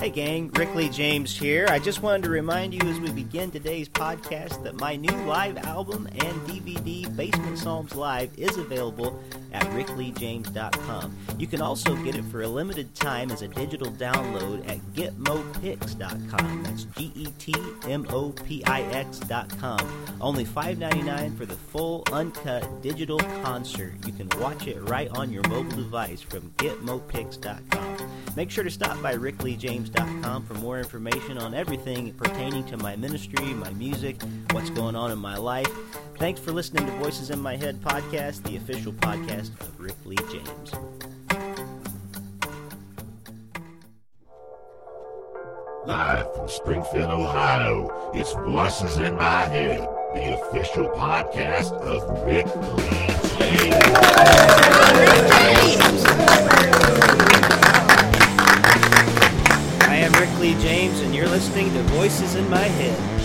Hey, gang, Rick Lee James here. I just wanted to remind you as we begin today's podcast that my new live album and DVD, Basement Psalms Live, is available at rickleejames.com. You can also get it for a limited time as a digital download at getmopix.com. That's G E T M O P I X.com. Only $5.99 for the full, uncut digital concert. You can watch it right on your mobile device from getmopix.com. Make sure to stop by rickleejames.com for more information on everything pertaining to my ministry, my music, what's going on in my life. Thanks for listening to Voices in My Head podcast, the official podcast of Rick Lee James. Live from Springfield, Ohio, it's Voices in My Head, the official podcast of Rick Lee James. I am Rick Lee James, and you're listening to Voices in My Head.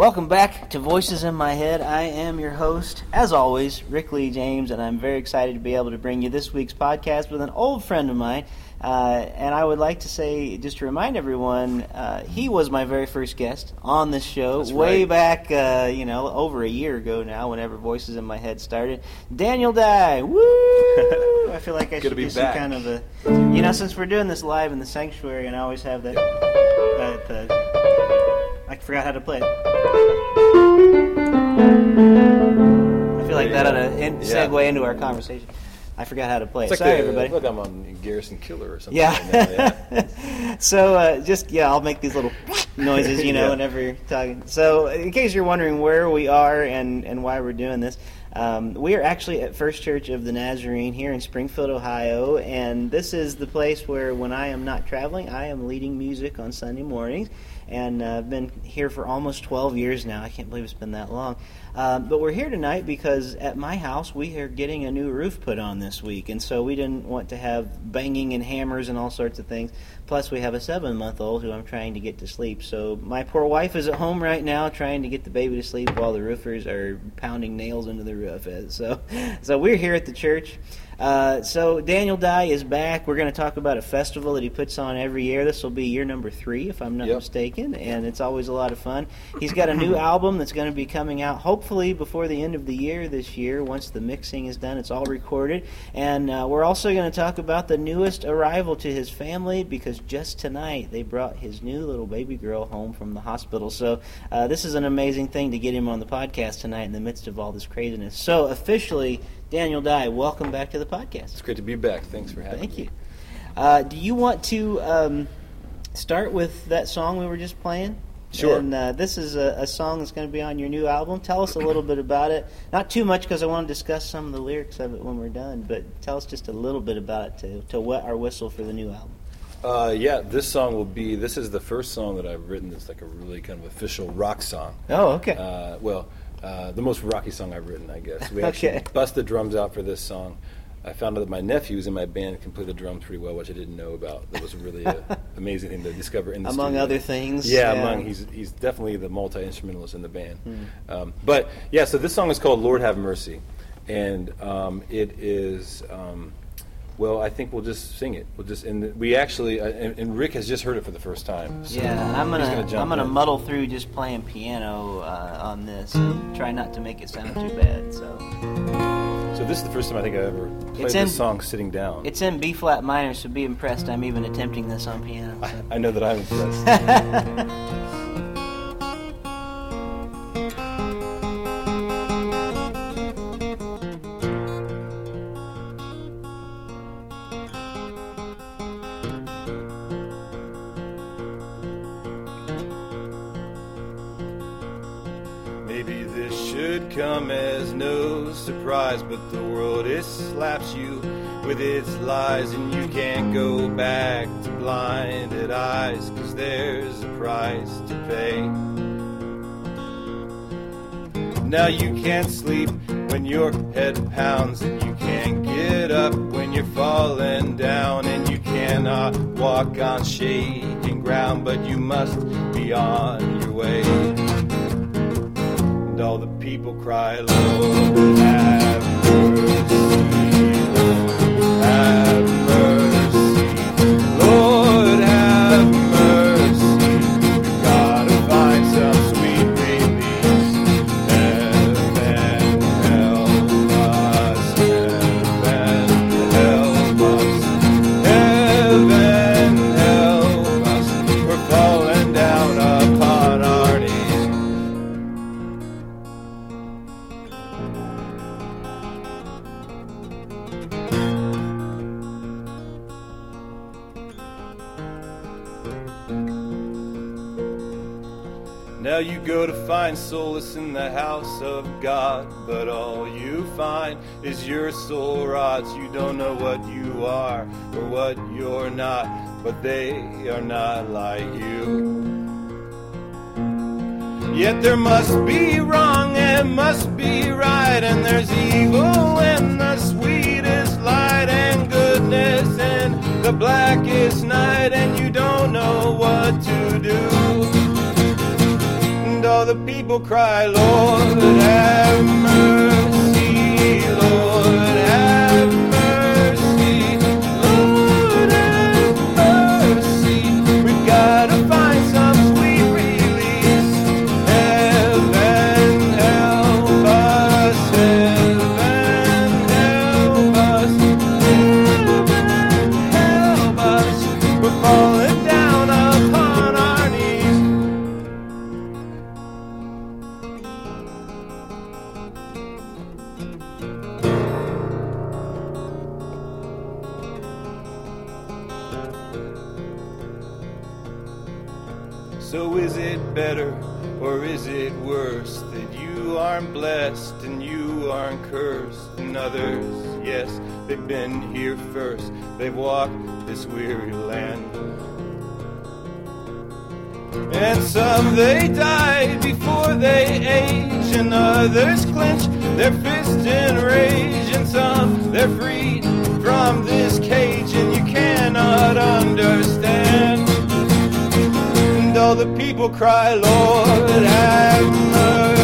Welcome back to Voices in My Head. I am your host, as always, Rick Lee James, and I'm very excited to be able to bring you this week's podcast with an old friend of mine. Uh, and I would like to say, just to remind everyone, uh, he was my very first guest on this show That's way right. back, uh, you know, over a year ago now, whenever Voices in My Head started. Daniel Dye, woo! I feel like I should be do some kind of a, you know, since we're doing this live in the sanctuary, and I always have that, that uh, I forgot how to play it. I feel like that ought to in, Yeah. segue into our conversation. I forgot how to play it. It's like Sorry, the, everybody. Look, I'm on Garrison Keillor or something. Yeah. like that, yeah. so uh, just yeah, I'll make these little noises, you know, Yeah. whenever you're talking. So in case you're wondering where we are and and why we're doing this. Um, we are actually at First Church of the Nazarene here in Springfield, Ohio, and this is the place where, when I am not traveling, I am leading music on Sunday mornings. And uh, I've been here for almost 12 years now. I can't believe it's been that long. Um, but we're here tonight because at my house we are getting a new roof put on this week, and so we didn't want to have banging and hammers and all sorts of things. Plus, we have a seven-month-old who I'm trying to get to sleep. So my poor wife is at home right now trying to get the baby to sleep while the roofers are pounding nails into the roof. Uh, So, so we're here at the church. Uh, so Daniel Dye is back. We're going to talk about a festival that he puts on every year. This will be year number three, if I'm not Yep. mistaken, and it's always a lot of fun. He's got a new album that's going to be coming out hopefully before the end of the year this year. Once the mixing is done, it's all recorded, and uh, we're also going to talk about the newest arrival to his family because just tonight they brought his new little baby girl home from the hospital. So uh, this is an amazing thing to get him on the podcast tonight in the midst of all this craziness. So officially. Daniel Dye, welcome back to the podcast. It's great to be back. Thanks for having Thank me. Thank you. Uh, do you want to um, start with that song we were just playing? Sure. And uh, this is a, a song that's going to be on your new album. Tell us a little bit about it. Not too much because I want to discuss some of the lyrics of it when we're done, but tell us just a little bit about it to, to wet our whistle for the new album. Uh, yeah, this song will be. This is the first song that I've written that's like a really kind of official rock song. Oh, okay. Uh, well, uh, the most rocky song I've written, I guess. We Okay. actually bust the drums out for this song. I found out that my nephews in my band can play the drums pretty well, which I didn't know about. That was really an amazing thing to discover in the Among studio. other things, Yeah, yeah. among he's he's definitely the multi instrumentalist in the band. Hmm. Um, but yeah, so this song is called "Lord Have Mercy," and um, it is. Um, well, I think we'll just sing it. We'll just and we actually uh, and, and Rick has just heard it for the first time. So yeah, I'm gonna, jump I'm gonna in. muddle through just playing piano uh, on this and try not to make it sound too bad. So So this is the first time I think I ever played It's this in- song sitting down. it's in B flat minor, so be impressed. I'm even attempting this on piano. I. I know that I'm impressed. it slaps you with its lies, and you can't go back to blinded eyes, cause there's a price to pay. Now you can't sleep when your head pounds, and you can't get up when you're falling down, and you cannot walk on shaking ground, but you must be on your way. The people cry, Lord, have mercy. You go to find solace in the house of God, but all you find is your soul rots. You don't know what you are or what you're not, but they are not like you. Yet there must be wrong and must be right, and there's evil in the sweetest light, and goodness in the blackest night, the people cry, Lord, have mercy, So is it better or is it worse that you aren't blessed and you aren't cursed and others, yes, they've been here first. They've walked this weary land. And some they die before they age, and others clench their fists in rage, and some they're freed from this cage, and you cannot understand. The people cry, Lord, have mercy,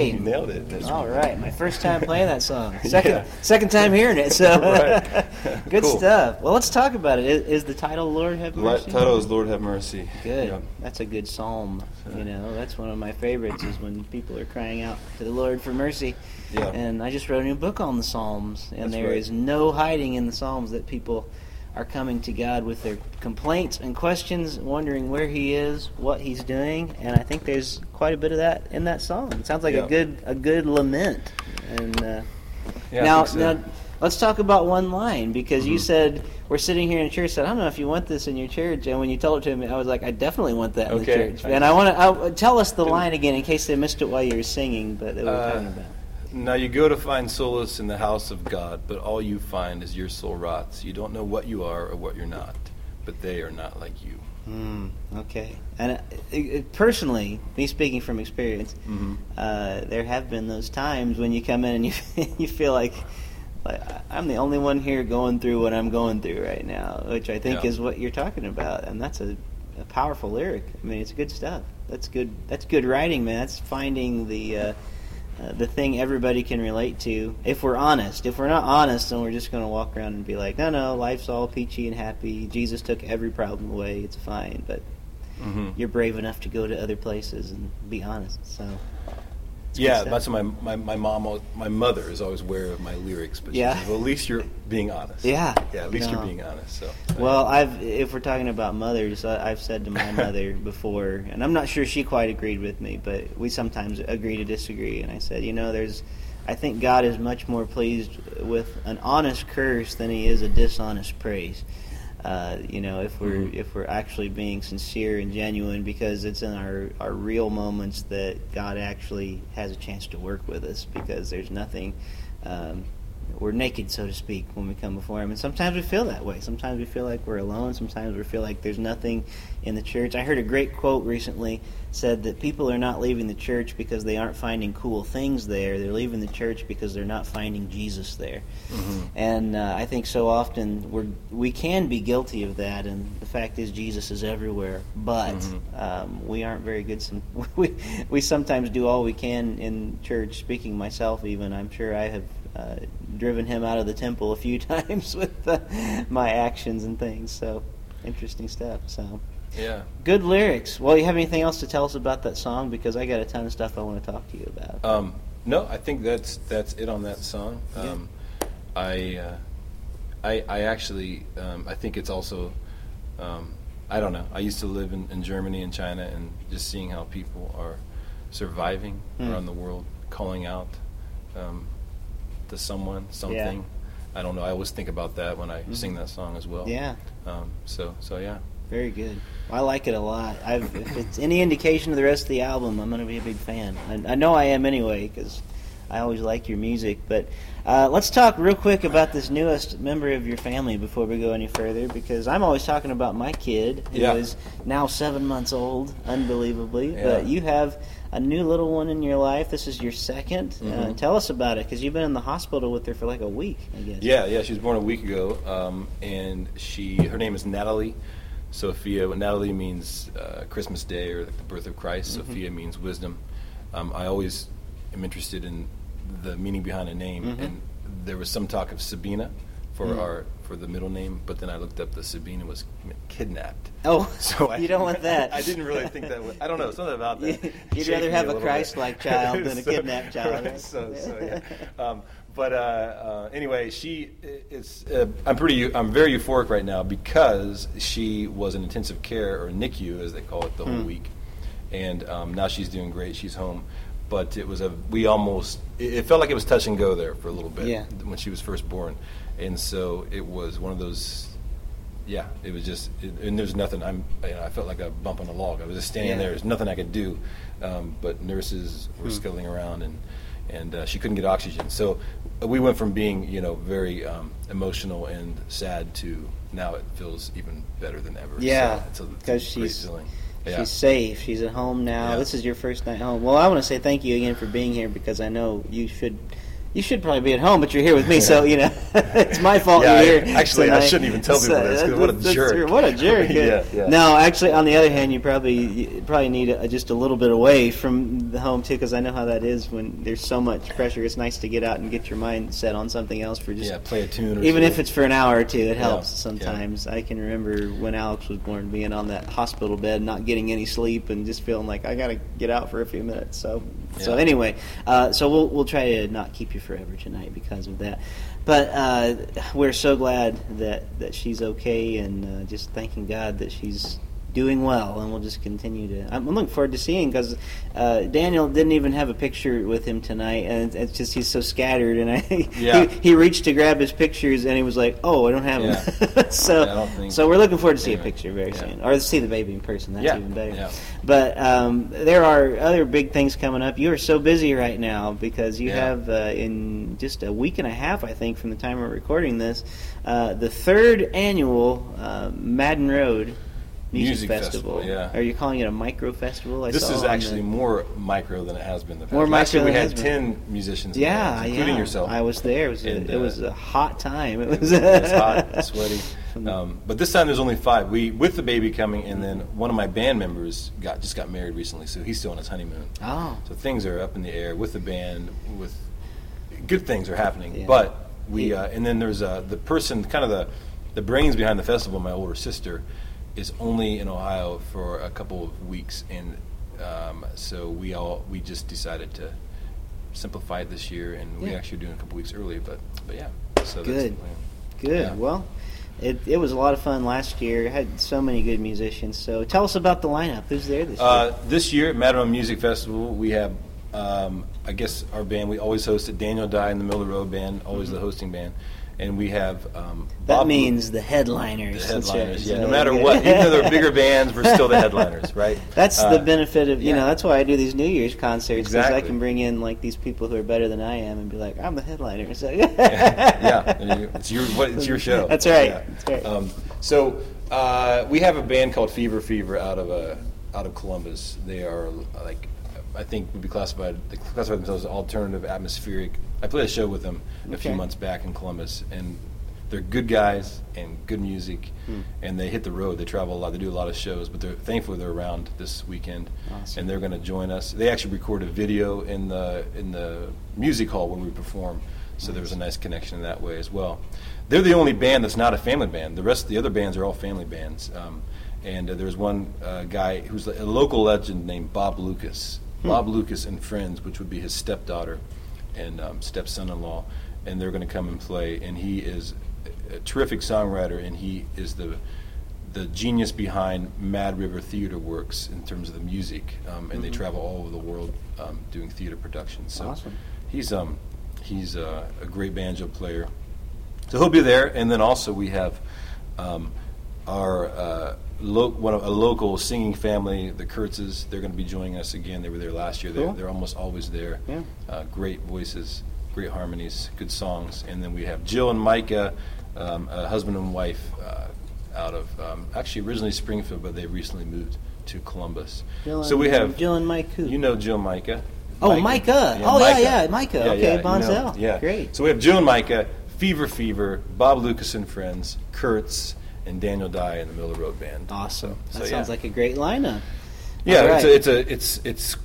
Hey. nailed it. That's All right, my first time playing that song. Second, Yeah. second time hearing it. So, good Cool. stuff. Well, let's talk about it. Is, is the title "Lord Have The Mercy"? title is Lord Have Mercy. Good. Yeah. That's a good psalm. You know, that's one of my favorites. Is when people are crying out to the Lord for mercy. Yeah. And I just wrote a new book on the Psalms, and That's there is right. no hiding in the Psalms that people are coming to God with their complaints and questions, wondering where He is, what He's doing, and I think there's quite a bit of that in that song. It sounds like a good a good lament. And uh, Yeah, now, so. now let's talk about one line because you Mhm. said we're sitting here in church. Said I don't know if you want this in your church, and when you told it to me, I was like, I definitely want that in the church. And I want to tell us the line again in case they missed it while you were singing, but that we were Uh, talking about. Now you go to find solace in the house of God, but all you find is your soul rots. You don't know what you are or what you're not, but they are not like you. Mm, okay. And uh, it, it, personally, me speaking from experience, Mhm. uh, there have been those times when you come in and you you feel like, like I'm the only one here going through what I'm going through right now, which I think Yeah. is what you're talking about, and that's a, a powerful lyric. I mean, it's good stuff. That's good. That's good writing, man. That's finding the. Uh, uh, the thing everybody can relate to if we're honest. If we're not honest, then we're just going to walk around and be like, no, no, life's all peachy and happy. Jesus took every problem away. It's fine. But Mhm. you're brave enough to go to other places and be honest. So yeah, that's what my, my my mom, my mother is always aware of my lyrics, but Yeah. says, well, at least you're being honest. Yeah. yeah, at least No. you're being honest. So Well, I've if we're talking about mothers, I, I've said to my mother before, and I'm not sure she quite agreed with me, but we sometimes agree to disagree. And I said, you know, there's, I think God is much more pleased with an honest curse than He is a dishonest praise. Uh, you know, if we're Mhm. if we're actually being sincere and genuine, because it's in our our real moments that God actually has a chance to work with us. Because there's nothing. Um, we're naked, so to speak, when we come before Him. And sometimes we feel that way. Sometimes we feel like we're alone. Sometimes we feel like there's nothing in the church. I heard a great quote recently said that people are not leaving the church because they aren't finding cool things there. They're leaving the church because they're not finding Jesus there. Mhm. And uh, I think so often we're we can be guilty of that. And the fact is, Jesus is everywhere. But Mhm. um, we aren't very good. Some we we sometimes do all we can in church. Speaking myself, even I'm sure I have uh, driven him out of the temple a few times with uh, my actions and things. So interesting stuff. So yeah. good lyrics. Well, you have anything else to tell us about that song? Because I got a ton of stuff I want to talk to you about. Um, no, I think that's that's it on that song. Yeah. Um, I, uh, I I actually um, I think it's also um, I don't know. I used to live in, in Germany and China, and just seeing how people are surviving Hmm. around the world, calling out um, to someone something. I don't know. I always think about that when I Mhm. sing that song as well. yeah. Um, so so yeah. Very good. I like it a lot. I've, if it's any indication of the rest of the album, I'm going to be a big fan. I, I know I am anyway because I always like your music. But uh, let's talk real quick about this newest member of your family before we go any further because I'm always talking about my kid who Yeah. is now seven months old, unbelievably. Yeah. But you have a new little one in your life. This is your 2nd Uh, Mhm. tell us about it because you've been in the hospital with her for like a week, I guess. Yeah, yeah. She was born a week ago, um, and she her name is Natalie Sophia. Natalie means uh, Christmas Day or like the birth of Christ. Mhm. Sophia means wisdom. Um, I always am interested in the meaning behind a name, Mhm. and there was some talk of Sabina for Mm. our for the middle name, but then I looked up the Sabina was kidnapped. Oh, So I, you don't want that. I didn't really think that. Was, I don't know something about that. You'd rather have a bit. Christ-like child than a kidnapped child, right? so, so yeah. Um, but uh, uh, anyway, she is. Uh, I'm pretty. I'm very euphoric right now because she was in intensive care or NICU as they call it the whole Hmm. week, and um, now she's doing great. She's home. But it was a. We almost. It, it felt like it was touch and go there for a little bit Yeah. when she was first born, and so it was one of those yeah, it was just, it, and there's nothing. I'm, you know, I felt like a bump on a log. I was just standing Yeah. there. There's nothing I could do. Um, but nurses were Hmm. scuttling around, and and uh, she couldn't get oxygen. So uh, we went from being, you know, very um, emotional and sad to now it feels even better than ever. Yeah, so it's a, it's a because great she's feeling. Yeah. she's safe. She's at home now. Yeah. This is your first night home. Well, I want to say thank you again for being here because I know you should. You should probably be at home, but you're here with me, so you know it's my fault Yeah, you're I- here. actually, I shouldn't even tell people this, 'cause what a jerk. What a jerk! Yeah, yeah. No, actually, on the other hand, you probably you probably need a, just a little bit away from the home too, because I know how that is when there's so much pressure. It's nice to get out and get your mind set on something else for just yeah, play a tune or even two. if it's for an hour or two, it helps yeah. sometimes. I can remember when Alex was born, being on that hospital bed, not getting any sleep, and just feeling like I got to get out for a few minutes. So, so anyway, uh, so we'll we'll try to not keep you forever tonight because of that. But uh, we're so glad that that she's okay, and uh, just thanking God that she's doing well, and we'll just continue to. I'm looking forward to seeing because uh, Daniel didn't even have a picture with him tonight, and it's just he's so scattered. And I, Yeah. he, he reached to grab his pictures, and he was like, "Oh, I don't have them." so, Yeah, think- so we're looking forward to see a picture very yeah. soon, or to see the baby in person. That's Yeah, even better. yeah. But um, there are other big things coming up. You are so busy right now because you Yeah. have uh, in just a week and a half, I think, from the time we're recording this, uh, the third annual uh, Madden Road Music, Music Festival. Festival, yeah. Are you calling it a micro festival? I This is on the- actually more micro than it has been. The past. More Last micro year we had has been. ten musicians, in yeah, there, including yeah. yourself. I was there. It was, And, a, it uh, was a hot time. It was, it was hot, sweaty. Um, but this time there's only five. We with the baby coming, and then one of my band members got just got married recently, so he's still on his honeymoon. Oh, So things are up in the air with the band. With good things are happening, Yeah. but we uh, and then there's uh, the person, kind of the the brains behind the festival. My older sister is only in Ohio for a couple of weeks, and um, so we all we just decided to simplify it this year, and we Yeah. actually are doing a couple weeks early. But but yeah, so Good. That's the plan. Good. Yeah. Well, it, it was a lot of fun last year. Had so many good musicians. So tell us about the lineup. Who's there this Uh, year? this year at Madden Road Music Festival, we have, um, I guess, our band. We always host it. Daniel Dye and the the Road Band, always the hosting band, and we have. Um. That Bob means the headliners. the headliners. Yeah, no matter what, even though they're bigger bands, we're still the headliners, right? That's Uh, the benefit of you yeah. know. That's why I do these New Year's concerts because I can bring in like these people who are better than I am and be like, I'm the headliner. So yeah, go. it's your what, it's your show. That's right. Yeah. That's right. Um, so uh, we have a band called Fever Fever out of uh, out of Columbus. They are like I think would be classified they classify themselves as alternative atmospheric. I played a show with them a few months back in Columbus, and they're good guys and good music, Hmm. and they hit the road. They travel a lot. They do a lot of shows, but they're thankfully they're around this weekend, Awesome. and they're going to join us. They actually record a video in the in the music hall where we perform. So there was a nice connection in that way as well. They're the only band that's not a family band. The rest of the other bands are all family bands. Um, and uh, there's one uh, guy who's a local legend named Bob Lucas. Bob Lucas and Friends, which would be his stepdaughter and um, stepson-in-law, and they're going to come and play. And he is a terrific songwriter, and he is the the genius behind Mad River Theater Works in terms of the music, um, and they travel all over the world um, doing theater productions. So Awesome. he's um he's uh, a great banjo player. So he'll be there, and then also we have um, our uh, lo- one of, a local singing family, the Kurtzes. They're going to be joining us again. They were there last year. Cool. They're, they're almost always there. Yeah. Uh, great voices, great harmonies, good songs, and then we have Jill and Micah, um, a husband and wife, uh, out of um, actually originally Springfield, but they recently moved to Columbus. Jill so we and- have Jill and Mike who? You know Jill and Micah. Oh, Micah. Oh, yeah, yeah, Micah. Okay, you Bonzel. yeah. Great. So we have Jill and Micah, Fever Fever, Bob Lucas and Friends, Kurtz, and Daniel Dye in the Miller Road Band. awesome. So, That yeah. sounds like a great lineup. Yeah, All it's, a, it's a it's it's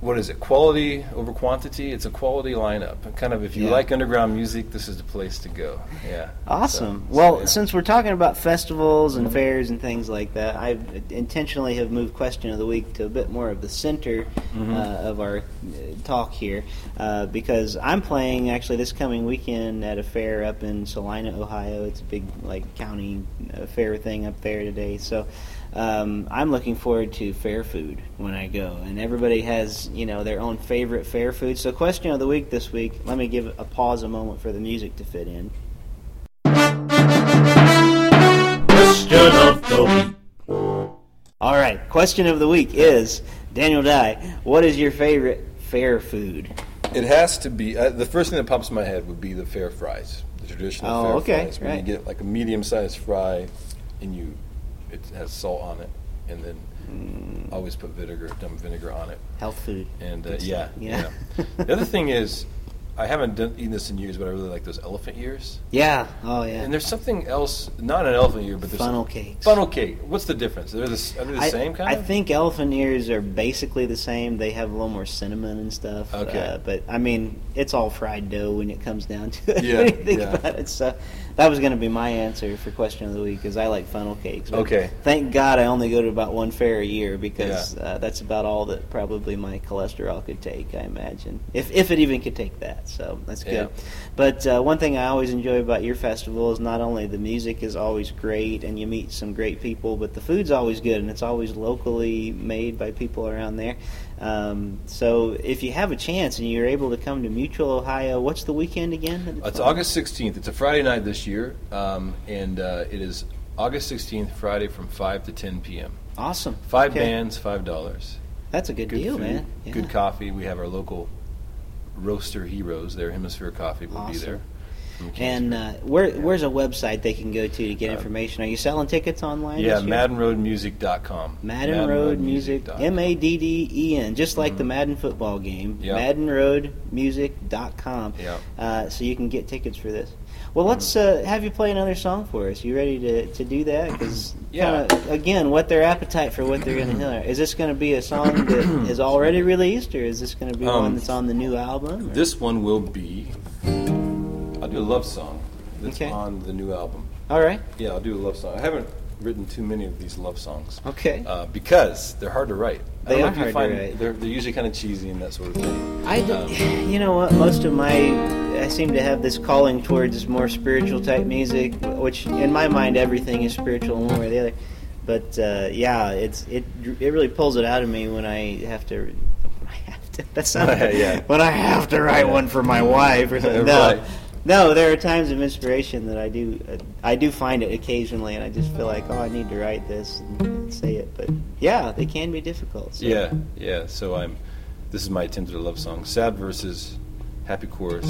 what is it? Quality over quantity. It's a quality lineup. Kind of if you Yeah. like underground music, this is the place to go. Yeah. Awesome. So- so, well, yeah. Mm-hmm. since we're talking about festivals and fairs and things like that, I intentionally have moved question of the week to a bit more of the center Mm-hmm. uh, of our uh, talk here, uh, because I'm playing actually this coming weekend at a fair up in Celina, Ohio. It's a big like county uh, fair thing up there today. So. Um, I'm looking forward to fair food when I go, and everybody has you know their own favorite fair food. So, question of the week this week. Let me give a pause a moment for the music to fit in. Question of the week. All right. Question of the week is Daniel Dye. What is your favorite fair food? It has to be uh, the first thing that pops in my head would be the fair fries, the traditional Oh, fair okay, fries. When right. you get like a medium-sized fry, and you it has salt on it, and then Mm. always put vinegar, dumb vinegar on it. Health food. And uh, yeah. Yeah. yeah. the other thing is, I haven't done, eaten this in years, but I really like those elephant ears. Yeah. Oh yeah. And there's something else, not an elephant ear, but there's funnel cakes. funnel cake. What's the difference? They're the, are they the I, same kind I of? think elephant ears are basically the same. They have a little more cinnamon and stuff. Okay. Uh, but I mean, it's all fried dough when it comes down to it. Yeah, when you think yeah. about it. So that was going to be my answer for question of the week because I like funnel cakes. Okay. Thank God I only go to about one fair a year because uh, that's about all that probably my cholesterol could take. I imagine if if it even could take that. So that's good. Yeah. But uh, one thing I always enjoy about your festival is not only the music is always great and you meet some great people, but the food's always good and it's always locally made by people around there. Um, so if you have a chance and you're able to come to Mutual, Ohio, what's the weekend again? that It's? August 16th. It's a Friday night this year, um, and uh, it is August 16th, Friday from 5 to 10 p.m. Awesome. Five Okay. bands, five dollars. That's a good, Good deal, food, man. Yeah. good coffee. We have our local roaster heroes there. Hemisphere Coffee will be there. And uh, where, where's a website they can go to to get Uh, information? Are you selling tickets online? yeah? MaddenRoadMusic.com. Madden Road Music. M A D D E N, just like the Madden football game. Yep. MaddenRoadMusic.com. Yep. Uh, so you can get tickets for this. Well, let's uh, have you play another song for us. You ready to, to do that? Because Yeah. again, what their appetite for what they're going to hear. Is this going to be a song that is already released, or is this going to be Um, one that's on the new album? or- This one will be. I'll do a love song that's Okay. on the new album. All right. Yeah, I'll do a love song. I haven't written too many of these love songs. Okay. Uh, because they're hard to write. I They are hard to write. They're, they're usually kind of cheesy and that sort of thing. I, Um, you know what? Most of my, I seem to have this calling towards more spiritual type music, which in my mind everything is spiritual in one way or the other. But uh, yeah, it's it it really pulls it out of me when I have to. When I have to. That sounds Yeah. When I have to write Yeah. one for my wife or something. No, Right. No. There are times of inspiration that I do. Uh, I do find it occasionally, and I just feel like, oh, I need to write this and say it. But yeah, they can be difficult. So. Yeah, yeah. So I'm. This is my attempt at a love song. Sad versus happy chorus.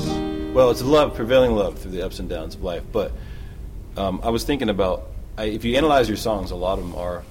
Well, it's love, prevailing love through the ups and downs of life. But um, I was thinking about I, if you analyze your songs, a lot of them are.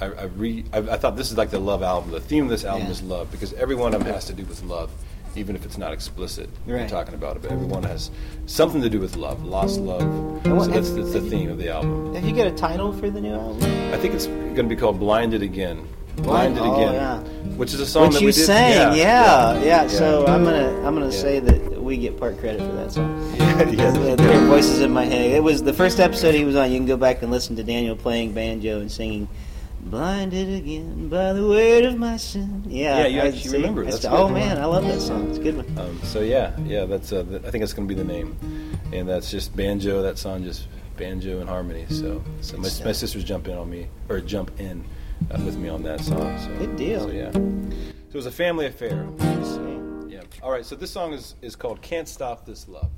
I, I re. I, I thought this is like the love album. The theme of this album Yeah. is love because every one of them has to do with love, even if it's not explicit. We're talking about it, but everyone has something to do with love, lost love. What- So that's, that's the theme of the album. Have you got a title for the new album? I think it's going to be called "Blinded Again." Blinded Oh, Again, yeah. which is a song Which that you we did. sang, yeah, yeah. yeah. So I'm gonna I'm gonna Yeah. say that we get part credit for that song. Yeah, yeah. The- There are voices in my head. It was the first episode he was on. You can go back and listen to Daniel playing banjo and singing "Blinded Again by the Weight of My Sin." Yeah, Yeah, you I actually see- remember. That's oh man, I love that song. It's a good one. Um, so yeah, yeah, that's. Uh, I think that's going to be the name, and that's just banjo. That song just banjo and harmony. So, so my, my sisters jump in on me or jump in uh, with me on that song. So, Good deal. So yeah, so it was a family affair. Yeah. All right. So this song is is called "Can't Stop This Love."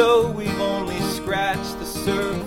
So, we've only scratched the surface.